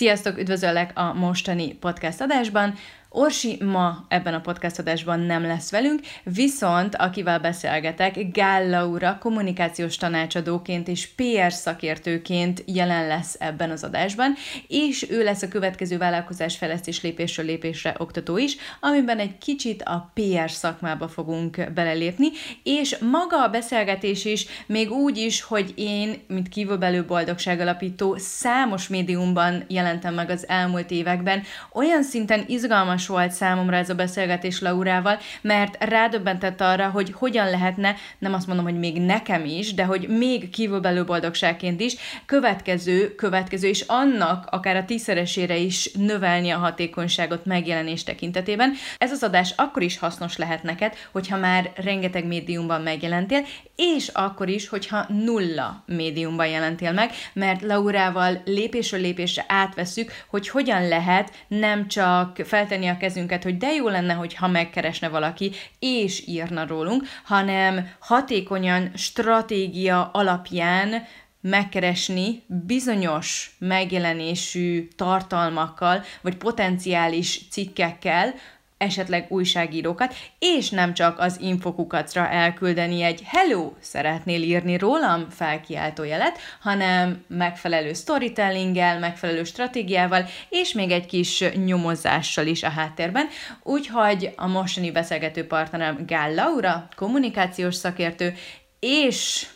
Sziasztok, üdvözöllek a mostani podcast adásban. Orsi ma ebben a podcast adásban nem lesz velünk, viszont akivel beszélgetek, Gál Laura kommunikációs tanácsadóként és PR szakértőként jelen lesz ebben az adásban, és ő lesz a következő vállalkozás fejlesztés lépésről lépésre oktató is, amiben egy kicsit a PR szakmába fogunk belelépni, és maga a beszélgetés is még úgy is, hogy én, mint kívülbelül boldogság alapító, számos médiumban jelentem meg az elmúlt években, olyan szinten izgalmas izgalmas volt számomra ez a beszélgetés Laurával, mert rádöbbentett arra, hogy hogyan lehetne, nem azt mondom, hogy még nekem is, de hogy még kívülbelül boldogságként is, következő, következő, és annak akár a tízszeresére is növelni a hatékonyságot megjelenés tekintetében. Ez az adás akkor is hasznos lehet neked, hogyha már rengeteg médiumban megjelentél, és akkor is, hogyha nulla médiumban jelentél meg, mert Laurával lépésről lépésre átveszük, hogy hogyan lehet nem csak feltenni a kezünket, hogy de jó lenne, hogyha megkeresne valaki, és írna rólunk, hanem hatékonyan stratégia alapján megkeresni bizonyos megjelenésű tartalmakkal, vagy potenciális cikkekkel, esetleg újságírókat, és nem csak az infokukacra elküldeni egy hello, szeretnél írni rólam felkiáltó jelet, hanem megfelelő storytellinggel, megfelelő stratégiával, és még egy kis nyomozással is a háttérben. Úgyhogy a mostani beszélgető partnerem Gál Laura, kommunikációs szakértő, és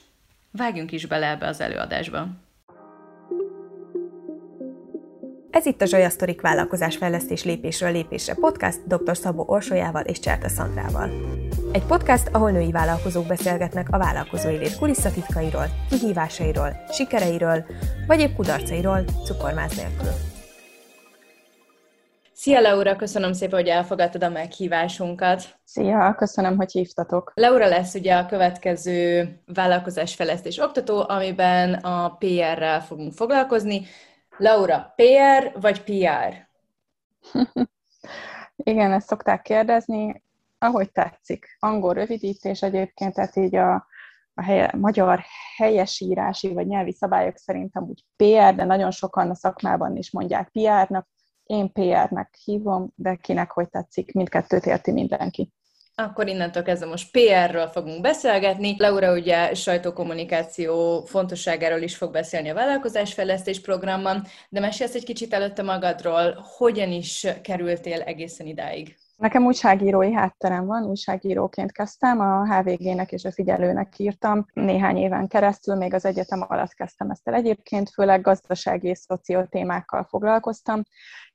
vágjunk is bele ebbe az előadásba. Ez itt a Zsolya Sztorik vállalkozásfejlesztés lépésről lépésre podcast dr. Szabó Orsolyával és Cserta Szandrával. Egy podcast, ahol női vállalkozók beszélgetnek a vállalkozói lét kulisszatitkairól, kihívásairól, sikereiről, vagy épp kudarcairól, cukormáz nélkül. Szia Laura, köszönöm szépen, hogy elfogadtad a meghívásunkat. Szia, köszönöm, hogy hívtatok. Laura lesz ugye a következő vállalkozásfejlesztés oktató, amiben a PR-rel fogunk foglalkozni. Laura, PR vagy PR? Igen, ezt szokták kérdezni, ahogy tetszik. Angol rövidítés egyébként, tehát így a, a helye, magyar helyesírási vagy nyelvi szabályok szerint amúgy PR, de nagyon sokan a szakmában is mondják PR-nak. Én PR-nek hívom, de kinek hogy tetszik, mindkettőt érti mindenki. Akkor innentől kezdve most PR-ről fogunk beszélgetni. Laura ugye sajtókommunikáció fontosságáról is fog beszélni a vállalkozásfejlesztés programban, de mesélsz egy kicsit előtte magadról, hogyan is kerültél egészen idáig? Nekem újságírói hátterem van, újságíróként kezdtem, a HVG-nek és a figyelőnek írtam. Néhány éven keresztül, még az egyetem alatt kezdtem ezt el egyébként, főleg gazdasági és témákkal foglalkoztam,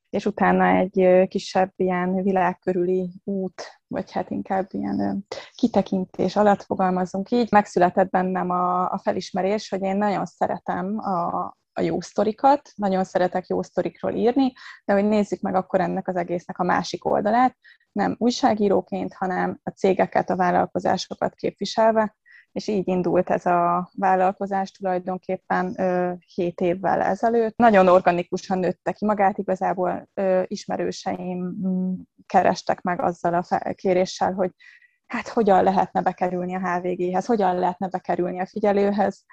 és utána egy kisebb ilyen világkörüli út, vagy hát inkább ilyen kitekintés alatt fogalmazunk így, megszületett bennem a, a felismerés, hogy én nagyon szeretem a, a jó sztorikat, nagyon szeretek jó sztorikról írni, de hogy nézzük meg akkor ennek az egésznek a másik oldalát, nem újságíróként, hanem a cégeket, a vállalkozásokat képviselve, és így indult ez a vállalkozás tulajdonképpen 7 évvel ezelőtt. Nagyon organikusan nőtte ki magát, igazából ismerőseim mm, kerestek meg azzal a kéréssel, hogy hát hogyan lehetne bekerülni a HVG-hez, hogyan lehetne bekerülni a figyelőhez.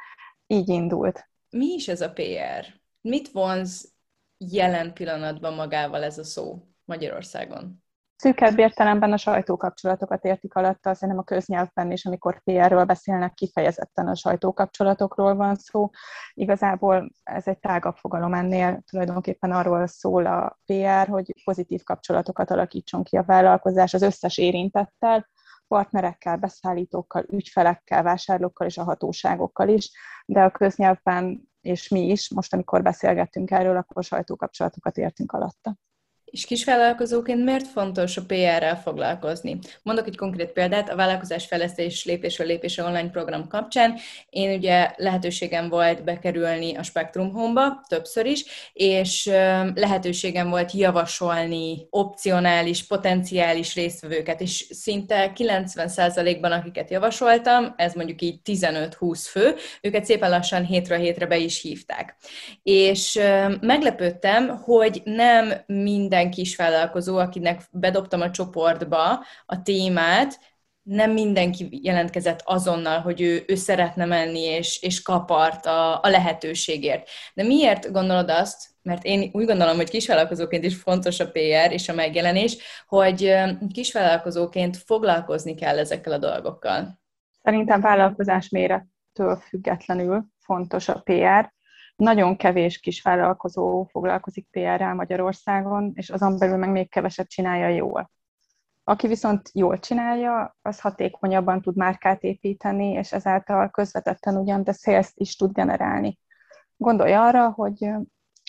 Így indult. Mi is ez a PR? Mit vonz jelen pillanatban magával ez a szó Magyarországon? Szűkebb értelemben a sajtókapcsolatokat értik alatta, nem a köznyelvben is, amikor PR-ről beszélnek, kifejezetten a sajtókapcsolatokról van szó. Igazából ez egy tágabb fogalom ennél, tulajdonképpen arról szól a PR, hogy pozitív kapcsolatokat alakítson ki a vállalkozás az összes érintettel, partnerekkel, beszállítókkal, ügyfelekkel, vásárlókkal és a hatóságokkal is, de a köznyelvben és mi is, most amikor beszélgettünk erről, akkor sajtókapcsolatokat értünk alatta. És kisvállalkozóként miért fontos a PR-rel foglalkozni? Mondok egy konkrét példát, a vállalkozás fejlesztés lépésről lépésre online program kapcsán. Én ugye lehetőségem volt bekerülni a Spectrum Home-ba, többször is, és lehetőségem volt javasolni opcionális, potenciális résztvevőket, és szinte 90%-ban, akiket javasoltam, ez mondjuk így 15-20 fő, őket szépen lassan hétről hétre be is hívták. És meglepődtem, hogy nem minden minden kisvállalkozó, akinek bedobtam a csoportba a témát, nem mindenki jelentkezett azonnal, hogy ő, ő szeretne menni, és, és kapart a, a lehetőségért. De miért gondolod azt, mert én úgy gondolom, hogy kisvállalkozóként is fontos a PR és a megjelenés, hogy kisvállalkozóként foglalkozni kell ezekkel a dolgokkal. Szerintem vállalkozás mérettől függetlenül fontos a PR. Nagyon kevés kisvállalkozó foglalkozik PR-rel Magyarországon, és azon belül meg még keveset csinálja jól. Aki viszont jól csinálja, az hatékonyabban tud márkát építeni, és ezáltal közvetetten ugyan, de sales is tud generálni. Gondolj arra, hogy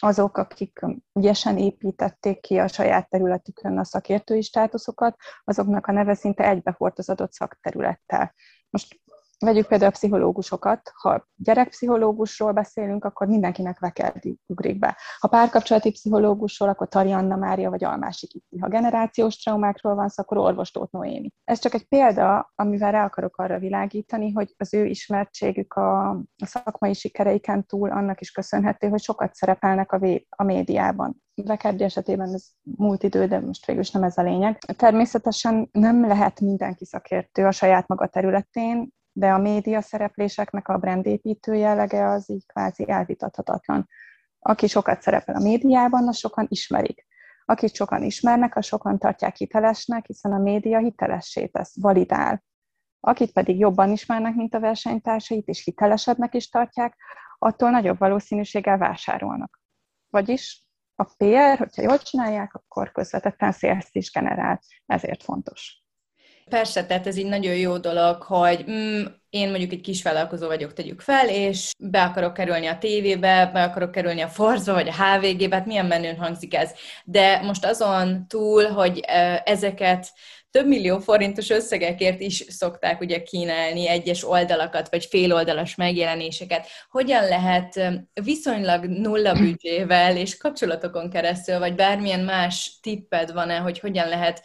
azok, akik ügyesen építették ki a saját területükön a szakértői státuszokat, azoknak a neve szinte adott szakterülettel. Most Vegyük például a pszichológusokat. Ha gyerekpszichológusról beszélünk, akkor mindenkinek Vekerdi ugrik be. Ha párkapcsolati pszichológusról, akkor Tarianna Mária vagy Almási Kitti. Ha generációs traumákról van szó, akkor orvos Tóth Noémi. Ez csak egy példa, amivel rá akarok arra világítani, hogy az ő ismertségük a szakmai sikereiken túl annak is köszönhető, hogy sokat szerepelnek a, vé- a médiában. Vekerdi esetében ez múlt idő, de most végül is nem ez a lényeg. Természetesen nem lehet mindenki szakértő a saját maga területén, de a média szerepléseknek a brandépítő jellege az így kvázi elvitathatatlan. Aki sokat szerepel a médiában, az sokan ismerik. Akit sokan ismernek, az sokan tartják hitelesnek, hiszen a média hitelessé tesz, validál. Akit pedig jobban ismernek, mint a versenytársait, és hitelesebbnek is tartják, attól nagyobb valószínűséggel vásárolnak. Vagyis a PR, hogyha jól csinálják, akkor közvetetten szélsz is generál, ezért fontos. Persze, tehát ez így nagyon jó dolog, hogy mm, én mondjuk egy kis vállalkozó vagyok, tegyük fel, és be akarok kerülni a tévébe, be akarok kerülni a Forzba, vagy a HVG-be, hát milyen menőn hangzik ez. De most azon túl, hogy ezeket több millió forintos összegekért is szokták ugye kínálni egyes oldalakat, vagy féloldalas megjelenéseket. Hogyan lehet viszonylag nulla büdzsével és kapcsolatokon keresztül, vagy bármilyen más tipped van-e, hogy hogyan lehet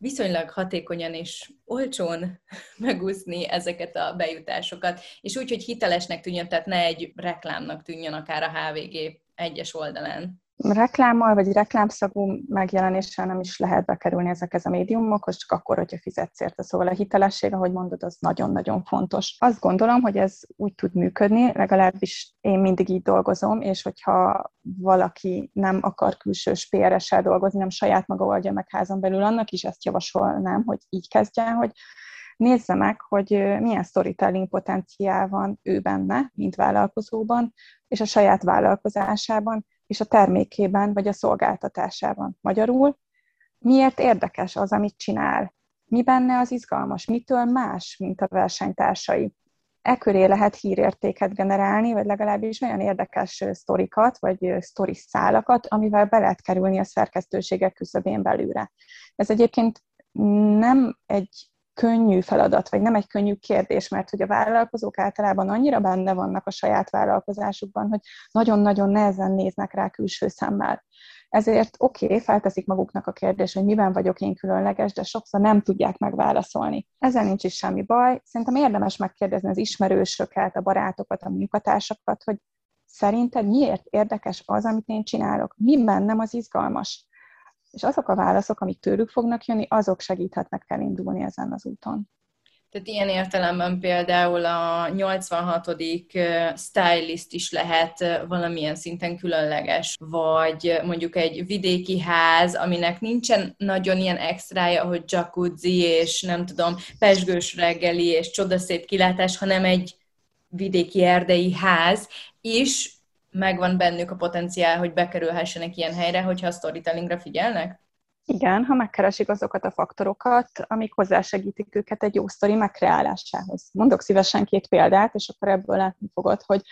viszonylag hatékonyan és olcsón megúszni ezeket a bejutásokat, és úgy, hogy hitelesnek tűnjön, tehát ne egy reklámnak tűnjön akár a HVG egyes oldalán reklámmal vagy reklámszagú megjelenéssel nem is lehet bekerülni ezekhez a médiumokhoz, csak akkor, hogyha fizetsz érte. Szóval a hitelesség, ahogy mondod, az nagyon-nagyon fontos. Azt gondolom, hogy ez úgy tud működni, legalábbis én mindig így dolgozom, és hogyha valaki nem akar külsős PRS-sel dolgozni, nem saját maga oldja meg házon belül, annak is ezt javasolnám, hogy így kezdjen, hogy nézze meg, hogy milyen storytelling potenciál van ő benne, mint vállalkozóban, és a saját vállalkozásában, és a termékében vagy a szolgáltatásában. Magyarul, miért érdekes az, amit csinál? Mi benne az izgalmas? Mitől más, mint a versenytársai? E köré lehet hírértéket generálni, vagy legalábbis olyan érdekes sztorikat, vagy sztori szálakat, amivel be lehet kerülni a szerkesztőségek küszöbén belőle. Ez egyébként nem egy könnyű feladat, vagy nem egy könnyű kérdés, mert hogy a vállalkozók általában annyira benne vannak a saját vállalkozásukban, hogy nagyon-nagyon nehezen néznek rá külső szemmel. Ezért oké, okay, felteszik maguknak a kérdést, hogy miben vagyok én különleges, de sokszor nem tudják megválaszolni. Ezzel nincs is semmi baj. Szerintem érdemes megkérdezni az ismerősöket, a barátokat, a munkatársakat, hogy szerinted miért érdekes az, amit én csinálok? Mi bennem az izgalmas? És azok a válaszok, amik tőlük fognak jönni, azok segíthetnek elindulni ezen az úton. Tehát ilyen értelemben például a 86. stylist is lehet valamilyen szinten különleges, vagy mondjuk egy vidéki ház, aminek nincsen nagyon ilyen extrája, hogy jacuzzi, és nem tudom, pesgős reggeli, és csodaszép kilátás, hanem egy vidéki erdei ház is megvan bennük a potenciál, hogy bekerülhessenek ilyen helyre, hogyha a storytellingre figyelnek? Igen, ha megkeresik azokat a faktorokat, amik hozzásegítik őket egy jó sztori megkreálásához. Mondok szívesen két példát, és akkor ebből látni fogod, hogy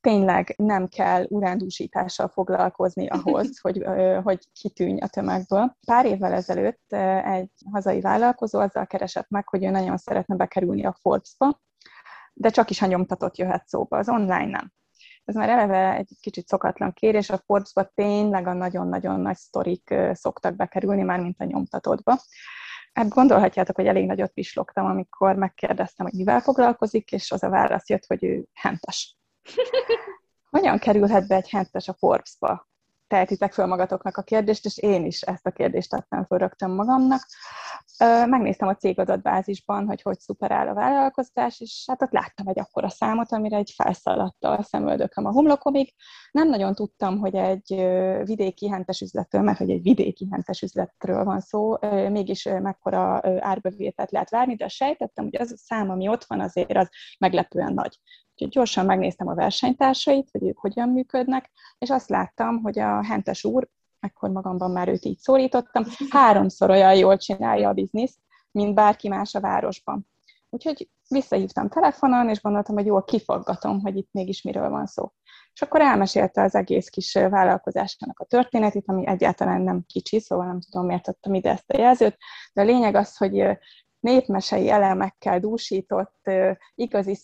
tényleg nem kell urándúsítással foglalkozni ahhoz, hogy, hogy kitűnj a tömegből. Pár évvel ezelőtt egy hazai vállalkozó azzal keresett meg, hogy ő nagyon szeretne bekerülni a Forbes-ba, de csak is a nyomtatott jöhet szóba, az online nem ez már eleve egy kicsit szokatlan kérés, a Forbes-ba tényleg a nagyon-nagyon nagy sztorik szoktak bekerülni, már mint a nyomtatottba. Hát gondolhatjátok, hogy elég nagyot pislogtam, amikor megkérdeztem, hogy mivel foglalkozik, és az a válasz jött, hogy ő hentes. Hogyan kerülhet be egy hentes a Forbes-ba? Tehetitek föl magatoknak a kérdést, és én is ezt a kérdést tettem föl rögtön magamnak. Megnéztem a cégadatbázisban, hogy hogy szuperál a vállalkozás, és hát ott láttam egy akkora számot, amire egy felszaladta a szemöldököm a homlokomig. Nem nagyon tudtam, hogy egy vidéki hentes üzletről, mert hogy egy vidéki hentes üzletről van szó, mégis mekkora árbevételt lehet várni, de sejtettem, hogy az a szám, ami ott van, azért az meglepően nagy. Úgyhogy gyorsan megnéztem a versenytársait, hogy ők hogyan működnek, és azt láttam, hogy a hentes úr, ekkor magamban már őt így szólítottam, háromszor olyan jól csinálja a bizniszt, mint bárki más a városban. Úgyhogy visszahívtam telefonon, és gondoltam, hogy jól kifaggatom, hogy itt mégis miről van szó. És akkor elmesélte az egész kis vállalkozásának a történetét, ami egyáltalán nem kicsi, szóval nem tudom, miért adtam ide ezt a jelzőt, de a lényeg az, hogy népmesei elemekkel dúsított, igazi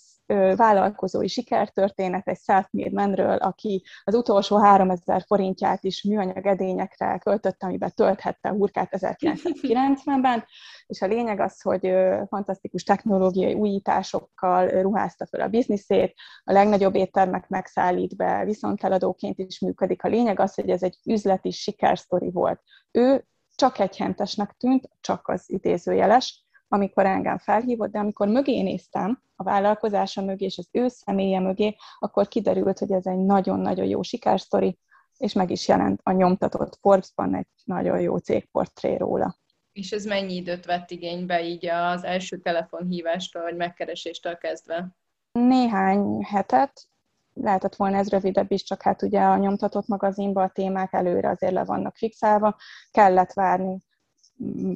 vállalkozói sikertörténet egy self-made manről, aki az utolsó 3000 forintját is műanyag edényekre költötte, amiben tölthette a hurkát 1990-ben, és a lényeg az, hogy fantasztikus technológiai újításokkal ruházta fel a bizniszét, a legnagyobb éttermek megszállít be, viszont eladóként is működik. A lényeg az, hogy ez egy üzleti sikersztori volt. Ő csak egyhentesnek tűnt, csak az idézőjeles, amikor engem felhívott, de amikor mögé néztem, a vállalkozása mögé és az ő személye mögé, akkor kiderült, hogy ez egy nagyon-nagyon jó sikersztori, és meg is jelent a nyomtatott Forbes-ban egy nagyon jó cégportré róla. És ez mennyi időt vett igénybe így az első telefonhívástól, vagy megkereséstől kezdve? Néhány hetet, lehetett volna ez rövidebb is, csak hát ugye a nyomtatott magazinban a témák előre azért le vannak fixálva, kellett várni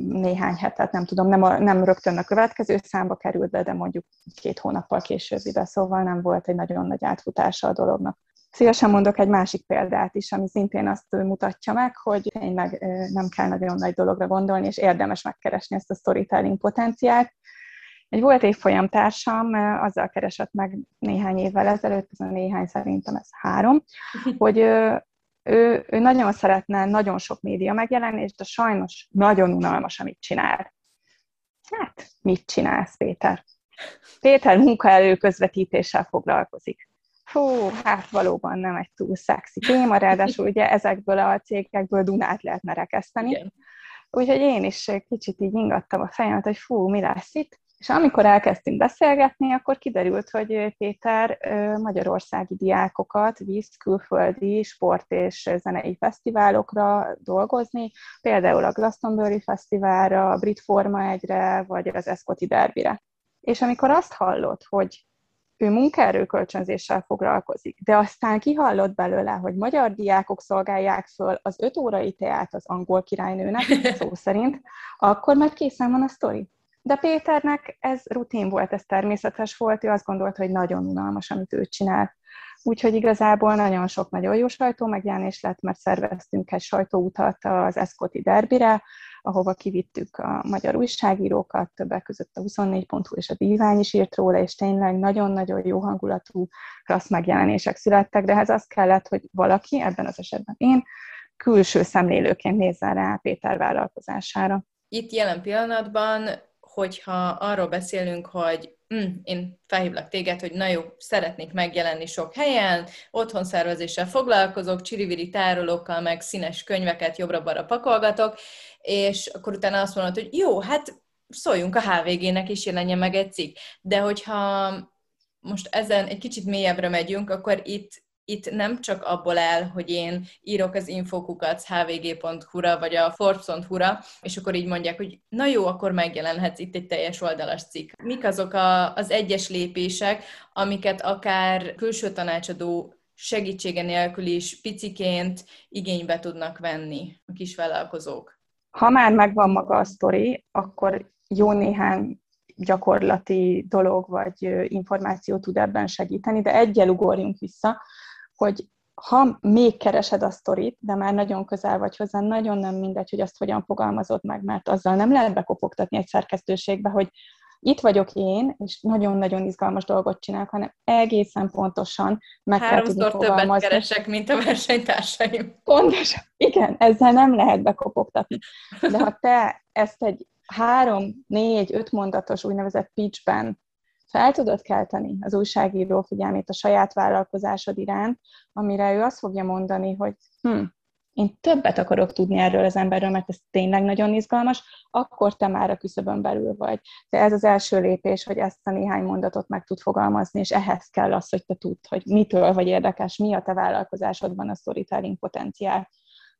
néhány hetet, nem tudom, nem, a, nem rögtön a következő számba került be, de mondjuk két hónappal később ide, szóval nem volt egy nagyon nagy átfutása a dolognak. Szívesen mondok egy másik példát is, ami szintén azt mutatja meg, hogy tényleg nem kell nagyon nagy dologra gondolni, és érdemes megkeresni ezt a storytelling potenciált. Egy volt évfolyam társam, azzal keresett meg néhány évvel ezelőtt, ez néhány szerintem ez három, hogy ő, ő nagyon szeretne nagyon sok média megjelenés, de sajnos nagyon unalmas, amit csinál. Hát, mit csinálsz, Péter? Péter munkaelő közvetítéssel foglalkozik. Fú, hát valóban nem egy túl szexi téma, ráadásul ugye ezekből a cégekből Dunát lehetne rekeszteni. Igen. Úgyhogy én is kicsit így ingattam a fejemet, hogy fú, mi lesz itt. És amikor elkezdtünk beszélgetni, akkor kiderült, hogy Péter magyarországi diákokat visz külföldi sport és zenei fesztiválokra dolgozni, például a Glastonbury Fesztiválra, a Brit Forma 1-re, vagy az Escoti Derbire. És amikor azt hallott, hogy ő munkaerőkölcsönzéssel foglalkozik, de aztán kihallott belőle, hogy magyar diákok szolgálják föl az öt órai teát az angol királynőnek, szó szerint, akkor már készen van a sztori. De Péternek ez rutin volt, ez természetes volt, ő azt gondolta, hogy nagyon unalmas, amit ő csinál. Úgyhogy igazából nagyon sok nagyon jó sajtó megjelenés lett, mert szerveztünk egy sajtóutat az Eszkoti derbire, ahova kivittük a magyar újságírókat, többek között a 24.hu és a Divány is írt róla, és tényleg nagyon-nagyon jó hangulatú, klassz megjelenések születtek, de ez az kellett, hogy valaki, ebben az esetben én, külső szemlélőként nézzen rá Péter vállalkozására. Itt jelen pillanatban hogyha arról beszélünk, hogy mm, én felhívlak téged, hogy na jó, szeretnék megjelenni sok helyen, otthon szervezéssel foglalkozok, csiriviri tárolókkal, meg színes könyveket jobbra-balra pakolgatok, és akkor utána azt mondod, hogy jó, hát szóljunk a HVG-nek, és jelenjen meg egy cikk. De hogyha most ezen egy kicsit mélyebbre megyünk, akkor itt itt nem csak abból áll, hogy én írok az infokukat hvg.hu-ra, vagy a forbes.hu-ra, és akkor így mondják, hogy na jó, akkor megjelenhetsz itt egy teljes oldalas cikk. Mik azok a, az egyes lépések, amiket akár külső tanácsadó segítsége nélkül is piciként igénybe tudnak venni a kisvállalkozók? Ha már megvan maga a sztori, akkor jó néhány gyakorlati dolog vagy információ tud ebben segíteni, de egyel ugorjunk vissza, hogy ha még keresed a sztorit, de már nagyon közel vagy hozzá, nagyon nem mindegy, hogy azt hogyan fogalmazod meg, mert azzal nem lehet bekopogtatni egy szerkesztőségbe, hogy itt vagyok én, és nagyon-nagyon izgalmas dolgot csinálok, hanem egészen pontosan meg Háromszor kell tudni többet fogalmazni. keresek, mint a versenytársaim. Pontosan. Igen, ezzel nem lehet bekopogtatni. De ha te ezt egy három, négy, öt mondatos úgynevezett pitchben fel tudod kelteni az újságíró figyelmét a saját vállalkozásod iránt, amire ő azt fogja mondani, hogy hm, én többet akarok tudni erről az emberről, mert ez tényleg nagyon izgalmas, akkor te már a küszöbön belül vagy. De ez az első lépés, hogy ezt a néhány mondatot meg tud fogalmazni, és ehhez kell az, hogy te tudd, hogy mitől vagy érdekes, mi a te vállalkozásodban a storytelling potenciál.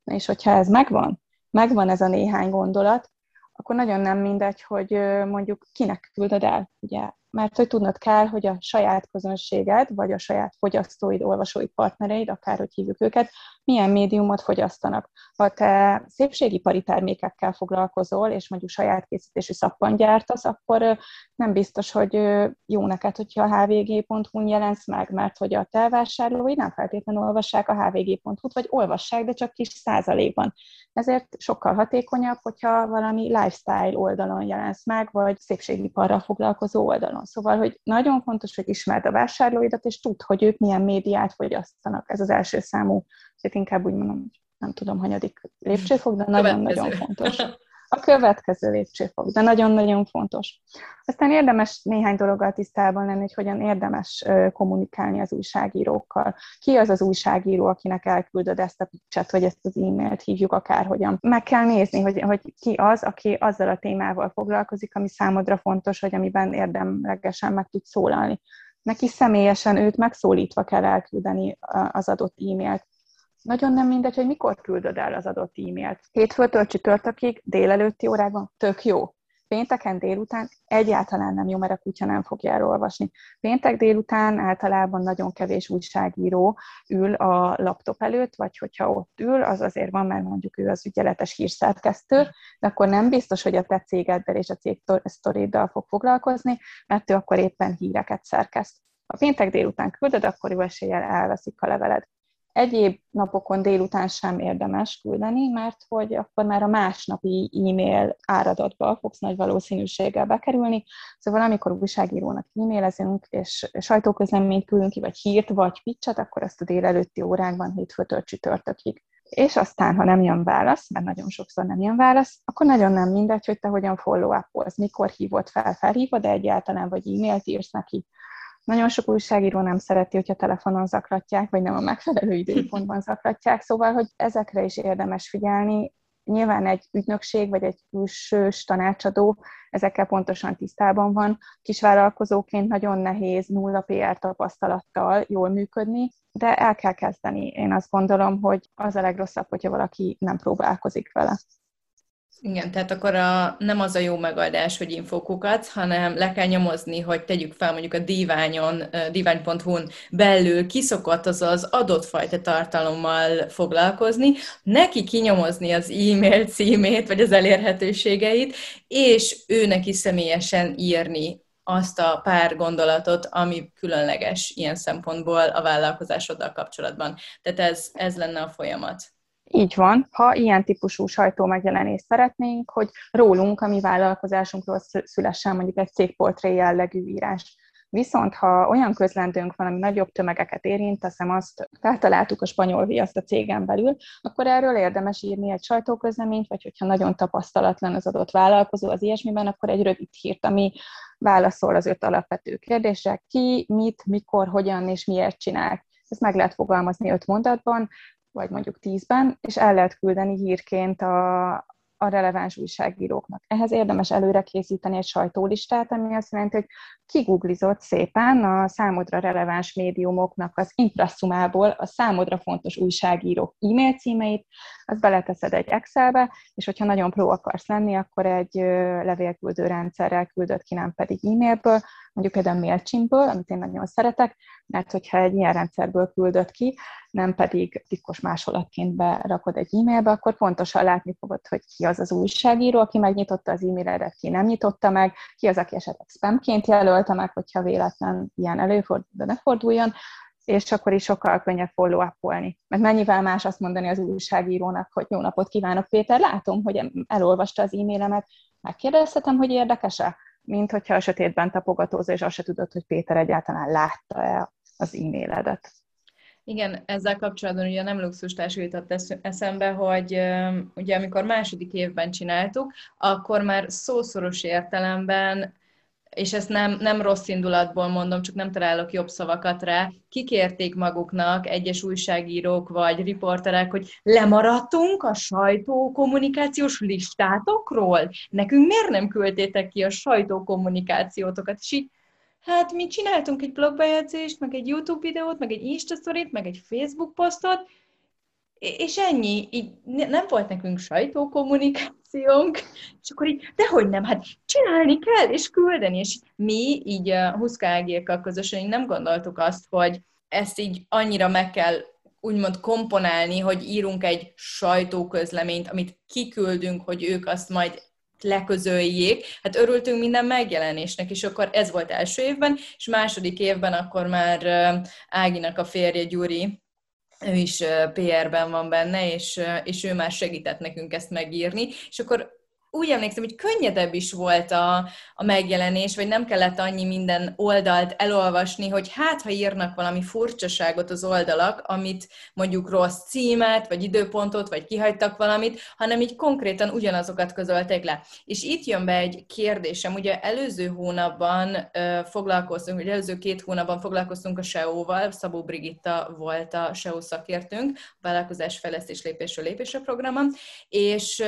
És hogyha ez megvan, megvan ez a néhány gondolat, akkor nagyon nem mindegy, hogy mondjuk kinek küldöd el, ugye mert hogy tudnod kell, hogy a saját közönséged, vagy a saját fogyasztóid, olvasóid, partnereid, akárhogy hívjuk őket, milyen médiumot fogyasztanak. Ha te szépségipari termékekkel foglalkozol, és mondjuk saját készítésű szappan gyártasz, akkor nem biztos, hogy jó neked, hogyha a hvg.hu-n jelensz meg, mert hogy a te vásárlói nem feltétlenül olvassák a hvg.hu-t, vagy olvassák, de csak kis százalékban. Ezért sokkal hatékonyabb, hogyha valami lifestyle oldalon jelensz meg, vagy szépségiparral foglalkozó oldalon. Szóval, hogy nagyon fontos, hogy ismerd a vásárlóidat, és tudd, hogy ők milyen médiát fogyasztanak. Ez az első számú, tehát inkább úgy mondom, hogy nem tudom, hanyadik lépcsőfok, de nagyon-nagyon fontos. A következő lépcsőfok, de nagyon-nagyon fontos. Aztán érdemes néhány dologgal tisztában lenni, hogy hogyan érdemes kommunikálni az újságírókkal. Ki az az újságíró, akinek elküldöd ezt a pitchet, vagy ezt az e-mailt hívjuk akárhogyan. Meg kell nézni, hogy, hogy ki az, aki azzal a témával foglalkozik, ami számodra fontos, vagy amiben érdemlegesen meg tud szólalni. Neki személyesen őt megszólítva kell elküldeni az adott e-mailt nagyon nem mindegy, hogy mikor küldöd el az adott e-mailt. Hétfőtől csütörtökig, délelőtti órákban tök jó. Pénteken délután egyáltalán nem jó, mert a kutya nem fogja elolvasni. Péntek délután általában nagyon kevés újságíró ül a laptop előtt, vagy hogyha ott ül, az azért van, mert mondjuk ő az ügyeletes hírszerkesztő, de akkor nem biztos, hogy a te cégeddel és a cég sztoriddal fog foglalkozni, mert ő akkor éppen híreket szerkeszt. Ha péntek délután küldöd, akkor jó eséllyel elveszik a leveled. Egyéb napokon délután sem érdemes küldeni, mert hogy akkor már a másnapi e-mail áradatba fogsz nagy valószínűséggel bekerülni. Szóval amikor újságírónak e-mailezünk, és sajtóközleményt küldünk ki, vagy hírt, vagy pitchet, akkor ezt a délelőtti órákban hétfőtől csütörtökig. És aztán, ha nem jön válasz, mert nagyon sokszor nem jön válasz, akkor nagyon nem mindegy, hogy te hogyan follow up mikor hívod fel, felhívod, de egyáltalán vagy e-mailt írsz neki, nagyon sok újságíró nem szereti, hogyha telefonon zaklatják, vagy nem a megfelelő időpontban zaklatják, szóval, hogy ezekre is érdemes figyelni. Nyilván egy ügynökség vagy egy külsős tanácsadó ezekkel pontosan tisztában van. Kisvállalkozóként nagyon nehéz nulla PR tapasztalattal jól működni, de el kell kezdeni. Én azt gondolom, hogy az a legrosszabb, hogyha valaki nem próbálkozik vele. Igen, tehát akkor a, nem az a jó megoldás, hogy infokukat, hanem le kell nyomozni, hogy tegyük fel mondjuk a diványon, divány.hu-n belül kiszokott az az adott fajta tartalommal foglalkozni, neki kinyomozni az e-mail címét, vagy az elérhetőségeit, és ő neki személyesen írni azt a pár gondolatot, ami különleges ilyen szempontból a vállalkozásoddal kapcsolatban. Tehát ez, ez lenne a folyamat. Így van, ha ilyen típusú sajtó megjelenést szeretnénk, hogy rólunk, a mi vállalkozásunkról szülessen mondjuk egy cégportré jellegű írás. Viszont ha olyan közlendőnk van, ami nagyobb tömegeket érint, teszem azt, feltaláltuk a spanyol viaszt a cégen belül, akkor erről érdemes írni egy sajtóközleményt, vagy hogyha nagyon tapasztalatlan az adott vállalkozó az ilyesmiben, akkor egy rövid hírt, ami válaszol az öt alapvető kérdésre, ki, mit, mikor, hogyan és miért csinál. Ezt meg lehet fogalmazni öt mondatban, vagy mondjuk tízben, és el lehet küldeni hírként a, a releváns újságíróknak. Ehhez érdemes előre készíteni egy sajtólistát, ami azt jelenti, hogy kiguglizott szépen a számodra releváns médiumoknak az impresszumából a számodra fontos újságírók e-mail címeit, azt beleteszed egy Excelbe, és hogyha nagyon pro akarsz lenni, akkor egy levélküldő rendszerrel küldött ki, nem pedig e-mailből, mondjuk például MailChimpből, amit én nagyon szeretek, mert hogyha egy ilyen rendszerből küldött ki, nem pedig titkos másolatként berakod egy e-mailbe, akkor pontosan látni fogod, hogy ki az az újságíró, aki megnyitotta az e-mailedet, ki nem nyitotta meg, ki az, aki esetleg spamként jelölte meg, hogyha véletlen ilyen előfordul, de ne forduljon, és akkor is sokkal könnyebb follow up Mert mennyivel más azt mondani az újságírónak, hogy jó napot kívánok, Péter, látom, hogy elolvasta az e-mailemet, megkérdezhetem, hogy érdekes-e? Mint hogyha a sötétben tapogatózó, és azt se tudod, hogy Péter egyáltalán látta-e az e-mailedet. Igen, ezzel kapcsolatban ugye nem luxustárs jutott eszembe, hogy ugye amikor második évben csináltuk, akkor már szószoros értelemben és ezt nem, nem rossz indulatból mondom, csak nem találok jobb szavakat rá, kikérték maguknak egyes újságírók vagy riporterek, hogy lemaradtunk a sajtókommunikációs listátokról? Nekünk miért nem küldtétek ki a sajtókommunikációtokat? És így, hát mi csináltunk egy blogbejegyzést, meg egy YouTube videót, meg egy Insta meg egy Facebook posztot, és ennyi, így nem volt nekünk sajtókommunikációnk, és akkor így, dehogy nem, hát csinálni kell, és küldeni, és mi így Huszka közösen így nem gondoltuk azt, hogy ezt így annyira meg kell úgymond komponálni, hogy írunk egy sajtóközleményt, amit kiküldünk, hogy ők azt majd leközöljék. Hát örültünk minden megjelenésnek, és akkor ez volt első évben, és második évben akkor már Áginak a férje Gyuri ő is PR-ben van benne, és, és ő már segített nekünk ezt megírni, és akkor úgy emlékszem, hogy könnyedebb is volt a, a megjelenés, vagy nem kellett annyi minden oldalt elolvasni, hogy hát, ha írnak valami furcsaságot az oldalak, amit mondjuk rossz címet, vagy időpontot, vagy kihagytak valamit, hanem így konkrétan ugyanazokat közölték le. És itt jön be egy kérdésem, ugye előző hónapban uh, foglalkoztunk, vagy előző két hónapban foglalkoztunk a SEO-val, Szabó Brigitta volt a SEO szakértőnk, vállalkozás fejlesztés lépésről lépésre programon, és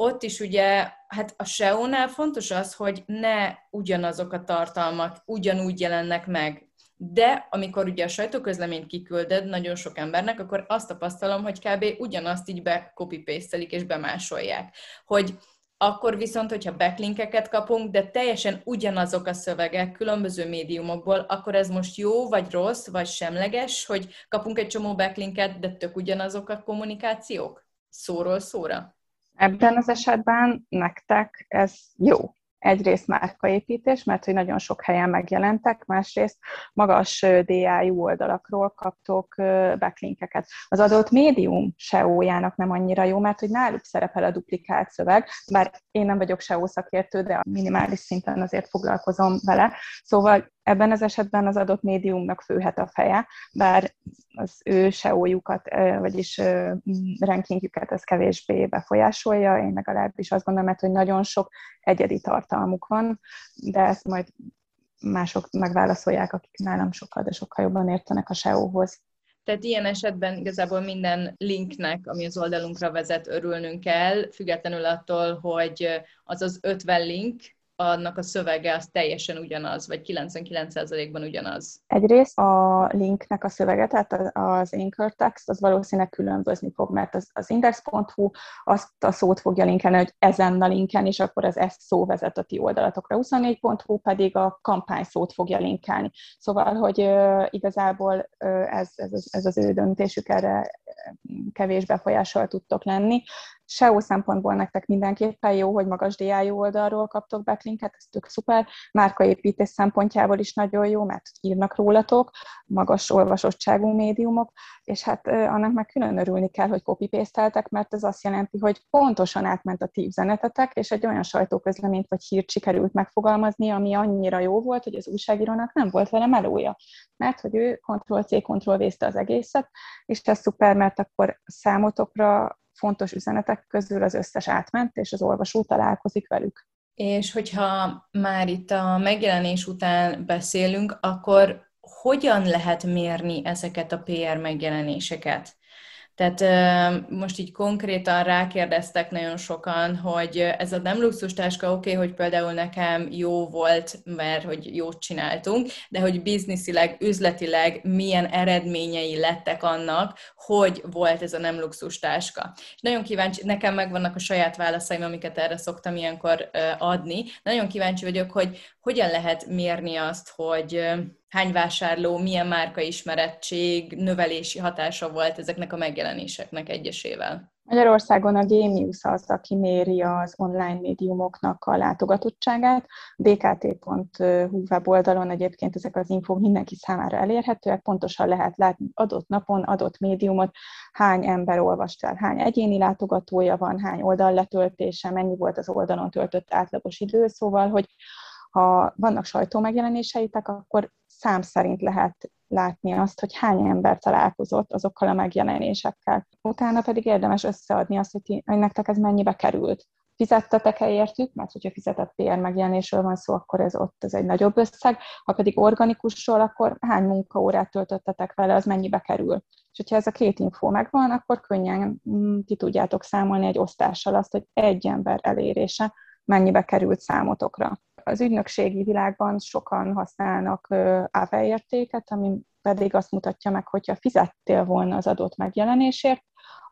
ott is ugye, hát a SEO-nál fontos az, hogy ne ugyanazok a tartalmak ugyanúgy jelennek meg. De amikor ugye a sajtóközleményt kikülded nagyon sok embernek, akkor azt tapasztalom, hogy kb. ugyanazt így be copy és bemásolják. Hogy akkor viszont, hogyha backlinkeket kapunk, de teljesen ugyanazok a szövegek különböző médiumokból, akkor ez most jó, vagy rossz, vagy semleges, hogy kapunk egy csomó backlinket, de tök ugyanazok a kommunikációk? Szóról szóra? Ebben az esetben nektek ez jó. Egyrészt márkaépítés, mert hogy nagyon sok helyen megjelentek, másrészt magas DAU oldalakról kaptok backlinkeket. Az adott médium SEO-jának nem annyira jó, mert hogy náluk szerepel a duplikált szöveg, bár én nem vagyok SEO szakértő, de a minimális szinten azért foglalkozom vele. Szóval ebben az esetben az adott médiumnak főhet a feje, bár az ő SEO-jukat, vagyis rankingjüket ez kevésbé befolyásolja. Én legalábbis azt gondolom, hogy nagyon sok egyedi tartalmuk van, de ezt majd mások megválaszolják, akik nálam sokkal, de sokkal jobban értenek a SEO-hoz. Tehát ilyen esetben igazából minden linknek, ami az oldalunkra vezet, örülnünk kell, függetlenül attól, hogy az az 50 link, annak a szövege az teljesen ugyanaz, vagy 99%-ban ugyanaz? Egyrészt a linknek a szövege, tehát az anchor text, az valószínűleg különbözni fog, mert az, az index.hu azt a szót fogja linkelni, hogy ezen a linken, és akkor az ezt szó vezet a ti oldalatokra. 24.hu pedig a kampány szót fogja linkelni. Szóval, hogy igazából ez, ez, ez az ő döntésük, erre kevés befolyással tudtok lenni. SEO szempontból nektek mindenképpen jó, hogy magas DI oldalról kaptok backlinket, ez tök szuper. Márkaépítés szempontjából is nagyon jó, mert írnak rólatok, magas olvasottságú médiumok, és hát annak meg külön örülni kell, hogy copy mert ez azt jelenti, hogy pontosan átment a ti üzenetetek, és egy olyan sajtóközleményt vagy hírt sikerült megfogalmazni, ami annyira jó volt, hogy az újságírónak nem volt vele melója. Mert hogy ő Ctrl-C, Ctrl-V az egészet, és ez szuper, mert akkor számotokra fontos üzenetek közül az összes átment, és az olvasó találkozik velük. És hogyha már itt a megjelenés után beszélünk, akkor hogyan lehet mérni ezeket a PR megjelenéseket? Tehát most így konkrétan rákérdeztek nagyon sokan, hogy ez a nem luxus táska oké, okay, hogy például nekem jó volt, mert hogy jót csináltunk, de hogy bizniszileg, üzletileg milyen eredményei lettek annak, hogy volt ez a nem luxus táska. És nagyon kíváncsi, nekem megvannak a saját válaszaim, amiket erre szoktam ilyenkor adni. Nagyon kíváncsi vagyok, hogy hogyan lehet mérni azt, hogy hány vásárló, milyen márka ismerettség, növelési hatása volt ezeknek a megjelenéseknek egyesével? Magyarországon a Genius az, aki méri az online médiumoknak a látogatottságát. dkt.hu weboldalon egyébként ezek az infók mindenki számára elérhetőek, pontosan lehet látni adott napon, adott médiumot, hány ember olvast el, hány egyéni látogatója van, hány oldalletöltése, mennyi volt az oldalon töltött átlagos idő, szóval, hogy ha vannak sajtómegjelenéseitek, akkor szám szerint lehet látni azt, hogy hány ember találkozott azokkal a megjelenésekkel. Utána pedig érdemes összeadni azt, hogy, ti, hogy nektek ez mennyibe került. fizettetek-e értük, mert hogyha fizetett PR megjelenésről van szó, akkor ez ott ez egy nagyobb összeg, ha pedig organikusról, akkor hány munkaórát töltöttetek vele, az mennyibe kerül. És hogyha ez a két info megvan, akkor könnyen mm, ki tudjátok számolni egy osztással azt, hogy egy ember elérése mennyibe került számotokra. Az ügynökségi világban sokan használnak AV értéket, ami pedig azt mutatja meg, hogyha fizettél volna az adott megjelenésért,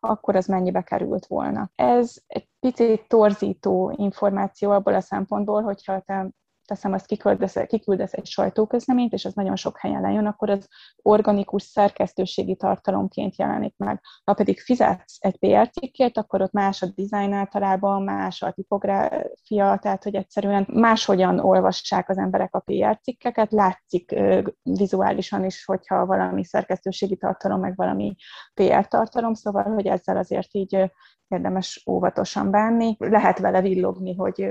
akkor az mennyibe került volna. Ez egy picit torzító információ abból a szempontból, hogyha te teszem, azt kiküldesz, kiküldesz egy sajtóközleményt, és az nagyon sok helyen lejön, akkor az organikus szerkesztőségi tartalomként jelenik meg. Ha pedig fizetsz egy PR cikkért, akkor ott más a dizájn általában, más a tipográfia, tehát hogy egyszerűen máshogyan olvassák az emberek a PR cikkeket, látszik vizuálisan is, hogyha valami szerkesztőségi tartalom, meg valami PR tartalom, szóval, hogy ezzel azért így érdemes óvatosan bánni. Lehet vele villogni, hogy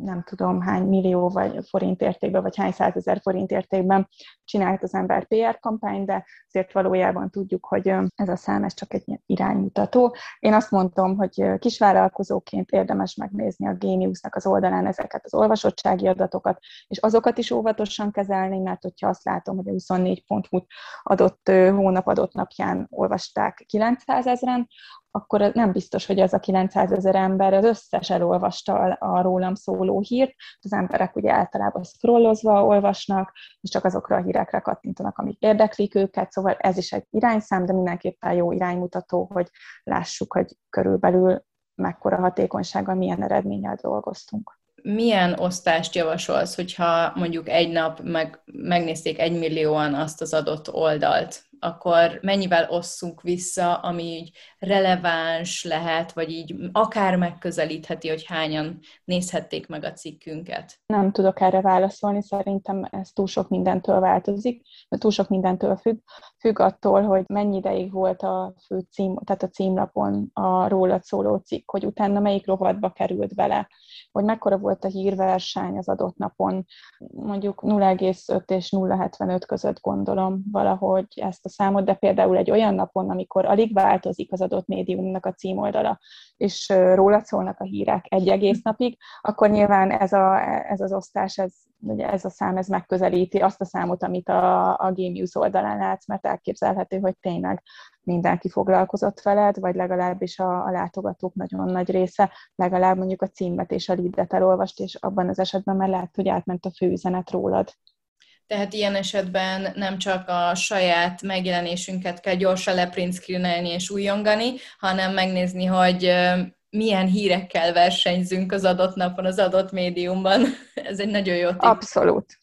nem tudom hány millió vagy forint értékben, vagy hány százezer forint értékben csinált az ember PR kampány, de azért valójában tudjuk, hogy ez a szám ez csak egy iránymutató. Én azt mondom, hogy kisvállalkozóként érdemes megnézni a Geniusnak az oldalán ezeket az olvasottsági adatokat, és azokat is óvatosan kezelni, mert hogyha azt látom, hogy a 24 pont adott hónap adott napján olvasták 900 ezeren, akkor nem biztos, hogy ez a 900 ezer ember az összes elolvasta a rólam szóló hírt. Az emberek ugye általában scrollozva olvasnak, és csak azokra a kattintanak, amik érdeklik őket, szóval ez is egy irányszám, de mindenképpen jó iránymutató, hogy lássuk, hogy körülbelül mekkora hatékonysággal, milyen eredménnyel dolgoztunk milyen osztást javasolsz, hogyha mondjuk egy nap meg, megnézték egy millióan azt az adott oldalt? Akkor mennyivel osszunk vissza, ami így releváns lehet, vagy így akár megközelítheti, hogy hányan nézhették meg a cikkünket? Nem tudok erre válaszolni, szerintem ez túl sok mindentől változik, túl sok mindentől függ. Függ attól, hogy mennyi ideig volt a fő cím, tehát a címlapon a rólad szóló cikk, hogy utána melyik rovatba került bele, hogy mekkora volt a hírverseny az adott napon, mondjuk 0,5 és 0,75 között gondolom valahogy ezt a számot, de például egy olyan napon, amikor alig változik az adott médiumnak a címoldala, és róla szólnak a hírek egy egész napig, akkor nyilván ez, a, ez az osztás, ez, ugye ez a szám, ez megközelíti azt a számot, amit a, a Game News oldalán látsz, mert elképzelhető, hogy tényleg mindenki foglalkozott veled, vagy legalábbis a, a látogatók nagyon nagy része legalább mondjuk a címet és a leadet elolvast, és abban az esetben már lehet, hogy átment a főüzenet rólad. Tehát ilyen esetben nem csak a saját megjelenésünket kell gyorsan leprint screenelni és újongani, hanem megnézni, hogy milyen hírekkel versenyzünk az adott napon, az adott médiumban. Ez egy nagyon jó tipp. Abszolút.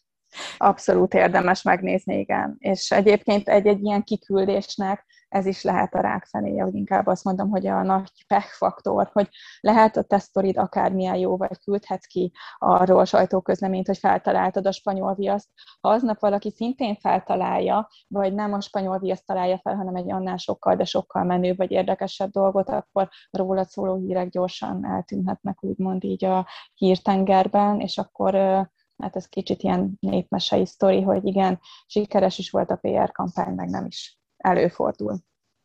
Abszolút érdemes megnézni, igen. És egyébként egy-egy ilyen kiküldésnek ez is lehet a rákfenéje, hogy inkább azt mondom, hogy a nagy faktor, hogy lehet a tesztorid akármilyen jó, vagy küldhetsz ki arról sajtóközleményt, hogy feltaláltad a spanyol viaszt. Ha aznap valaki szintén feltalálja, vagy nem a spanyol viaszt találja fel, hanem egy annál sokkal, de sokkal menőbb vagy érdekesebb dolgot, akkor róla szóló hírek gyorsan eltűnhetnek, úgymond így a hírtengerben, és akkor hát ez kicsit ilyen népmesei sztori, hogy igen, sikeres is volt a PR kampány, meg nem is előfordul.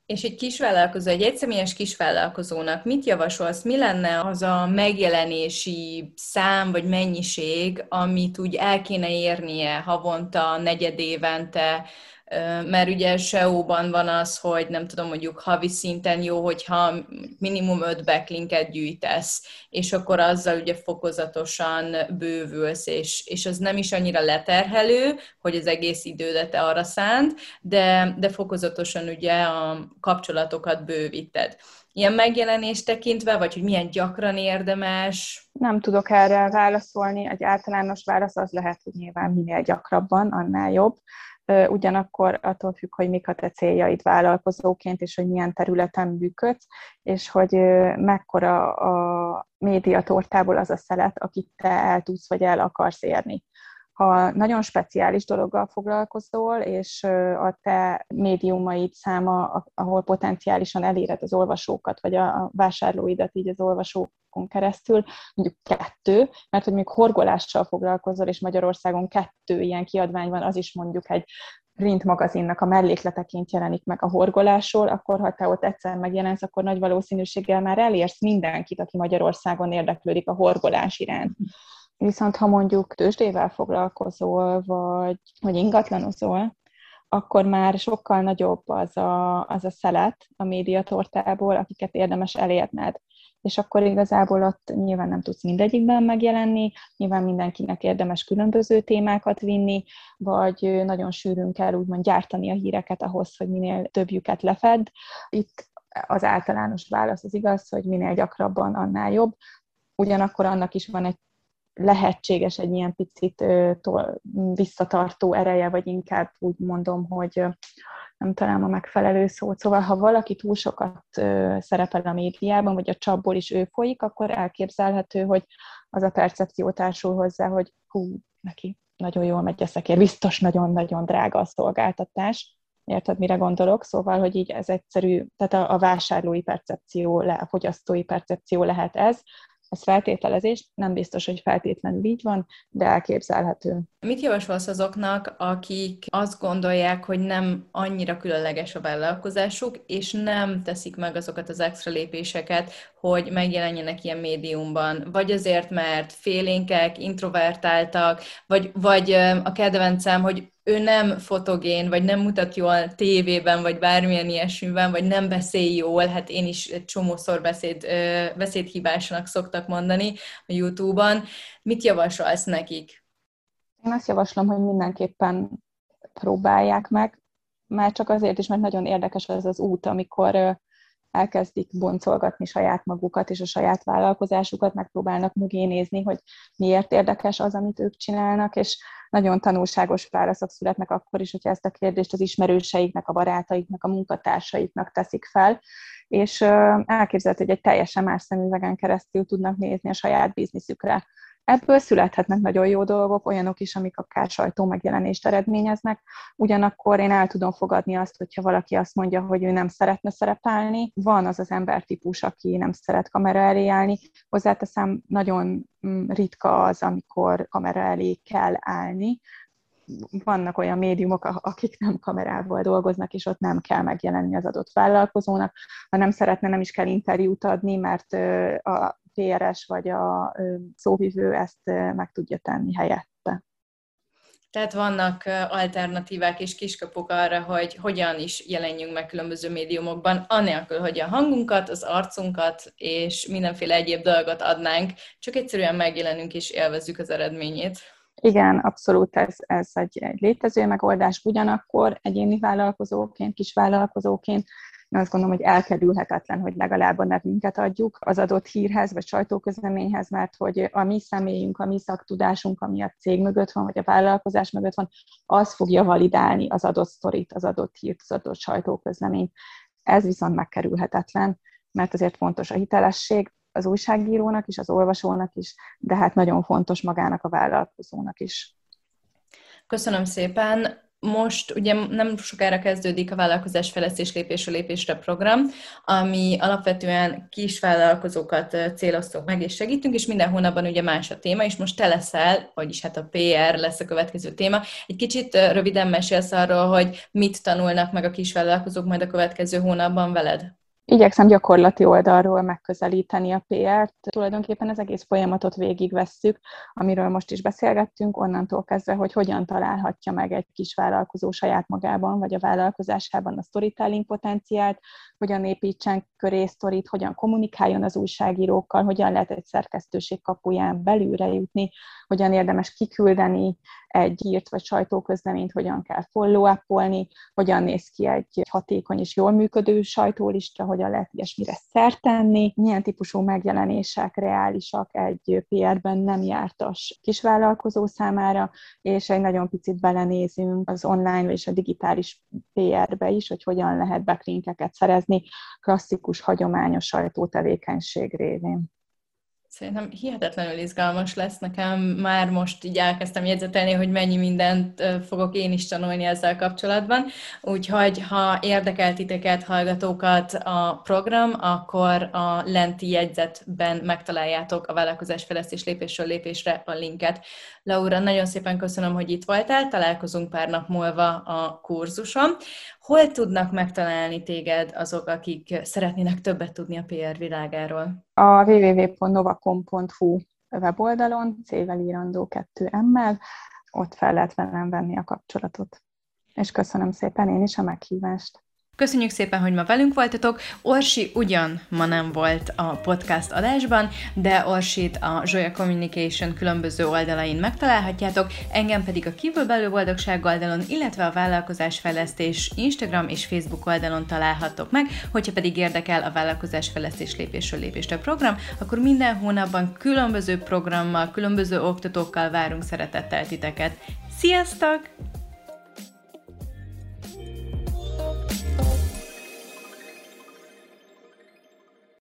És egy kisvállalkozó, egy egyszemélyes kisvállalkozónak mit javasolsz, mi lenne az a megjelenési szám vagy mennyiség, amit úgy el kéne érnie havonta, negyed évente, mert ugye SEO-ban van az, hogy nem tudom, mondjuk havi szinten jó, hogyha minimum öt backlinket gyűjtesz, és akkor azzal ugye fokozatosan bővülsz, és, és az nem is annyira leterhelő, hogy az egész idődet arra szánt, de, de fokozatosan ugye a kapcsolatokat bővíted. Ilyen megjelenést tekintve, vagy hogy milyen gyakran érdemes? Nem tudok erre válaszolni. Egy általános válasz az lehet, hogy nyilván minél gyakrabban, annál jobb ugyanakkor attól függ, hogy mik a te céljaid vállalkozóként, és hogy milyen területen működsz, és hogy mekkora a médiatortából az a szelet, akit te el tudsz, vagy el akarsz érni ha nagyon speciális dologgal foglalkozol, és a te médiumaid száma, ahol potenciálisan eléred az olvasókat, vagy a vásárlóidat így az olvasókon keresztül, mondjuk kettő, mert hogy még horgolással foglalkozol, és Magyarországon kettő ilyen kiadvány van, az is mondjuk egy print magazinnak a mellékleteként jelenik meg a horgolásról, akkor ha te ott egyszer megjelensz, akkor nagy valószínűséggel már elérsz mindenkit, aki Magyarországon érdeklődik a horgolás iránt. Viszont ha mondjuk tőzsdével foglalkozol, vagy, vagy ingatlanozol, akkor már sokkal nagyobb az a, az a szelet a médiatortából, akiket érdemes elérned. És akkor igazából ott nyilván nem tudsz mindegyikben megjelenni, nyilván mindenkinek érdemes különböző témákat vinni, vagy nagyon sűrűn kell úgymond gyártani a híreket ahhoz, hogy minél többjüket lefed. Itt az általános válasz az igaz, hogy minél gyakrabban, annál jobb. Ugyanakkor annak is van egy lehetséges egy ilyen picit visszatartó ereje, vagy inkább úgy mondom, hogy nem találom a megfelelő szót. Szóval, ha valaki túl sokat szerepel a médiában, vagy a csapból is ő folyik, akkor elképzelhető, hogy az a percepció társul hozzá, hogy hú, neki nagyon jól megy a szekér, biztos nagyon-nagyon drága a szolgáltatás. Érted, mire gondolok? Szóval, hogy így ez egyszerű, tehát a, a vásárlói percepció, a fogyasztói percepció lehet ez, ez feltételezés, nem biztos, hogy feltétlenül így van, de elképzelhető. Mit javasolsz azoknak, akik azt gondolják, hogy nem annyira különleges a vállalkozásuk, és nem teszik meg azokat az extra lépéseket, hogy megjelenjenek ilyen médiumban? Vagy azért, mert félénkek, introvertáltak, vagy, vagy a kedvencem, hogy ő nem fotogén, vagy nem mutat jól tévében, vagy bármilyen ilyesmiben, vagy nem beszél jól, hát én is egy csomószor beszéd, beszédhibásnak szoktak mondani a YouTube-ban. Mit javasolsz nekik? Én azt javaslom, hogy mindenképpen próbálják meg, már csak azért is, mert nagyon érdekes az az út, amikor elkezdik boncolgatni saját magukat és a saját vállalkozásukat, megpróbálnak mögé nézni, hogy miért érdekes az, amit ők csinálnak, és nagyon tanulságos válaszok születnek akkor is, hogyha ezt a kérdést az ismerőseiknek, a barátaiknak, a munkatársaiknak teszik fel, és elképzelhető, hogy egy teljesen más szemüvegen keresztül tudnak nézni a saját bizniszükre. Ebből születhetnek nagyon jó dolgok, olyanok is, amik akár sajtó megjelenést eredményeznek. Ugyanakkor én el tudom fogadni azt, hogyha valaki azt mondja, hogy ő nem szeretne szerepelni. Van az az embertípus, aki nem szeret kamera elé állni. Hozzáteszem, nagyon mm, ritka az, amikor kamera elé kell állni, vannak olyan médiumok, akik nem kamerával dolgoznak, és ott nem kell megjelenni az adott vállalkozónak. Ha nem szeretne, nem is kell interjút adni, mert a PRS vagy a szóvivő ezt meg tudja tenni helyette. Tehát vannak alternatívák és kiskapuk arra, hogy hogyan is jelenjünk meg különböző médiumokban, anélkül, hogy a hangunkat, az arcunkat és mindenféle egyéb dolgot adnánk, csak egyszerűen megjelenünk és élvezzük az eredményét. Igen, abszolút ez, ez egy, egy létező megoldás, ugyanakkor egyéni vállalkozóként, kis vállalkozóként én azt gondolom, hogy elkerülhetetlen, hogy legalább a nevünket adjuk az adott hírhez, vagy sajtóközleményhez, mert hogy a mi személyünk, a mi szaktudásunk, ami a cég mögött van, vagy a vállalkozás mögött van, az fogja validálni az adott sztorit, az adott hírt, az adott sajtóközleményt. Ez viszont megkerülhetetlen, mert azért fontos a hitelesség, az újságírónak is, az olvasónak is, de hát nagyon fontos magának a vállalkozónak is. Köszönöm szépen most ugye nem sokára kezdődik a vállalkozás fejlesztés lépésről lépésre program, ami alapvetően kis vállalkozókat céloztunk meg és segítünk, és minden hónapban ugye más a téma, és most te leszel, vagyis hát a PR lesz a következő téma. Egy kicsit röviden mesélsz arról, hogy mit tanulnak meg a kis vállalkozók majd a következő hónapban veled? Igyekszem gyakorlati oldalról megközelíteni a PR-t. Tulajdonképpen az egész folyamatot végigvesszük, amiről most is beszélgettünk, onnantól kezdve, hogy hogyan találhatja meg egy kis vállalkozó saját magában, vagy a vállalkozásában a storytelling potenciált, hogyan építsen köré sztorit, hogyan kommunikáljon az újságírókkal, hogyan lehet egy szerkesztőség kapuján belülre jutni, hogyan érdemes kiküldeni egy írt vagy sajtóközleményt, hogyan kell follow hogyan néz ki egy hatékony és jól működő sajtólista, hogyan lehet ilyesmire szert tenni, milyen típusú megjelenések reálisak egy PR-ben nem jártas kisvállalkozó számára, és egy nagyon picit belenézünk az online és a digitális PR-be is, hogy hogyan lehet backlinkeket szerezni klasszikus, hagyományos sajtótevékenység révén. Szerintem hihetetlenül izgalmas lesz nekem. Már most így elkezdtem jegyzetelni, hogy mennyi mindent fogok én is tanulni ezzel kapcsolatban. Úgyhogy, ha érdekel titeket, hallgatókat a program, akkor a lenti jegyzetben megtaláljátok a vállalkozásfejlesztés lépésről lépésre a linket. Laura, nagyon szépen köszönöm, hogy itt voltál, találkozunk pár nap múlva a kurzuson. Hol tudnak megtalálni téged azok, akik szeretnének többet tudni a PR világáról? A www.novacom.hu weboldalon, C-vel írandó 2M-mel, ott fel lehet velem venni a kapcsolatot. És köszönöm szépen én is a meghívást. Köszönjük szépen, hogy ma velünk voltatok. Orsi ugyan ma nem volt a podcast adásban, de Orsit a Joya Communication különböző oldalain megtalálhatjátok, engem pedig a kívülbelül boldogság oldalon, illetve a vállalkozásfejlesztés Instagram és Facebook oldalon találhattok meg. Hogyha pedig érdekel a vállalkozásfejlesztés lépésről lépésre program, akkor minden hónapban különböző programmal, különböző oktatókkal várunk szeretettel titeket. Sziasztok!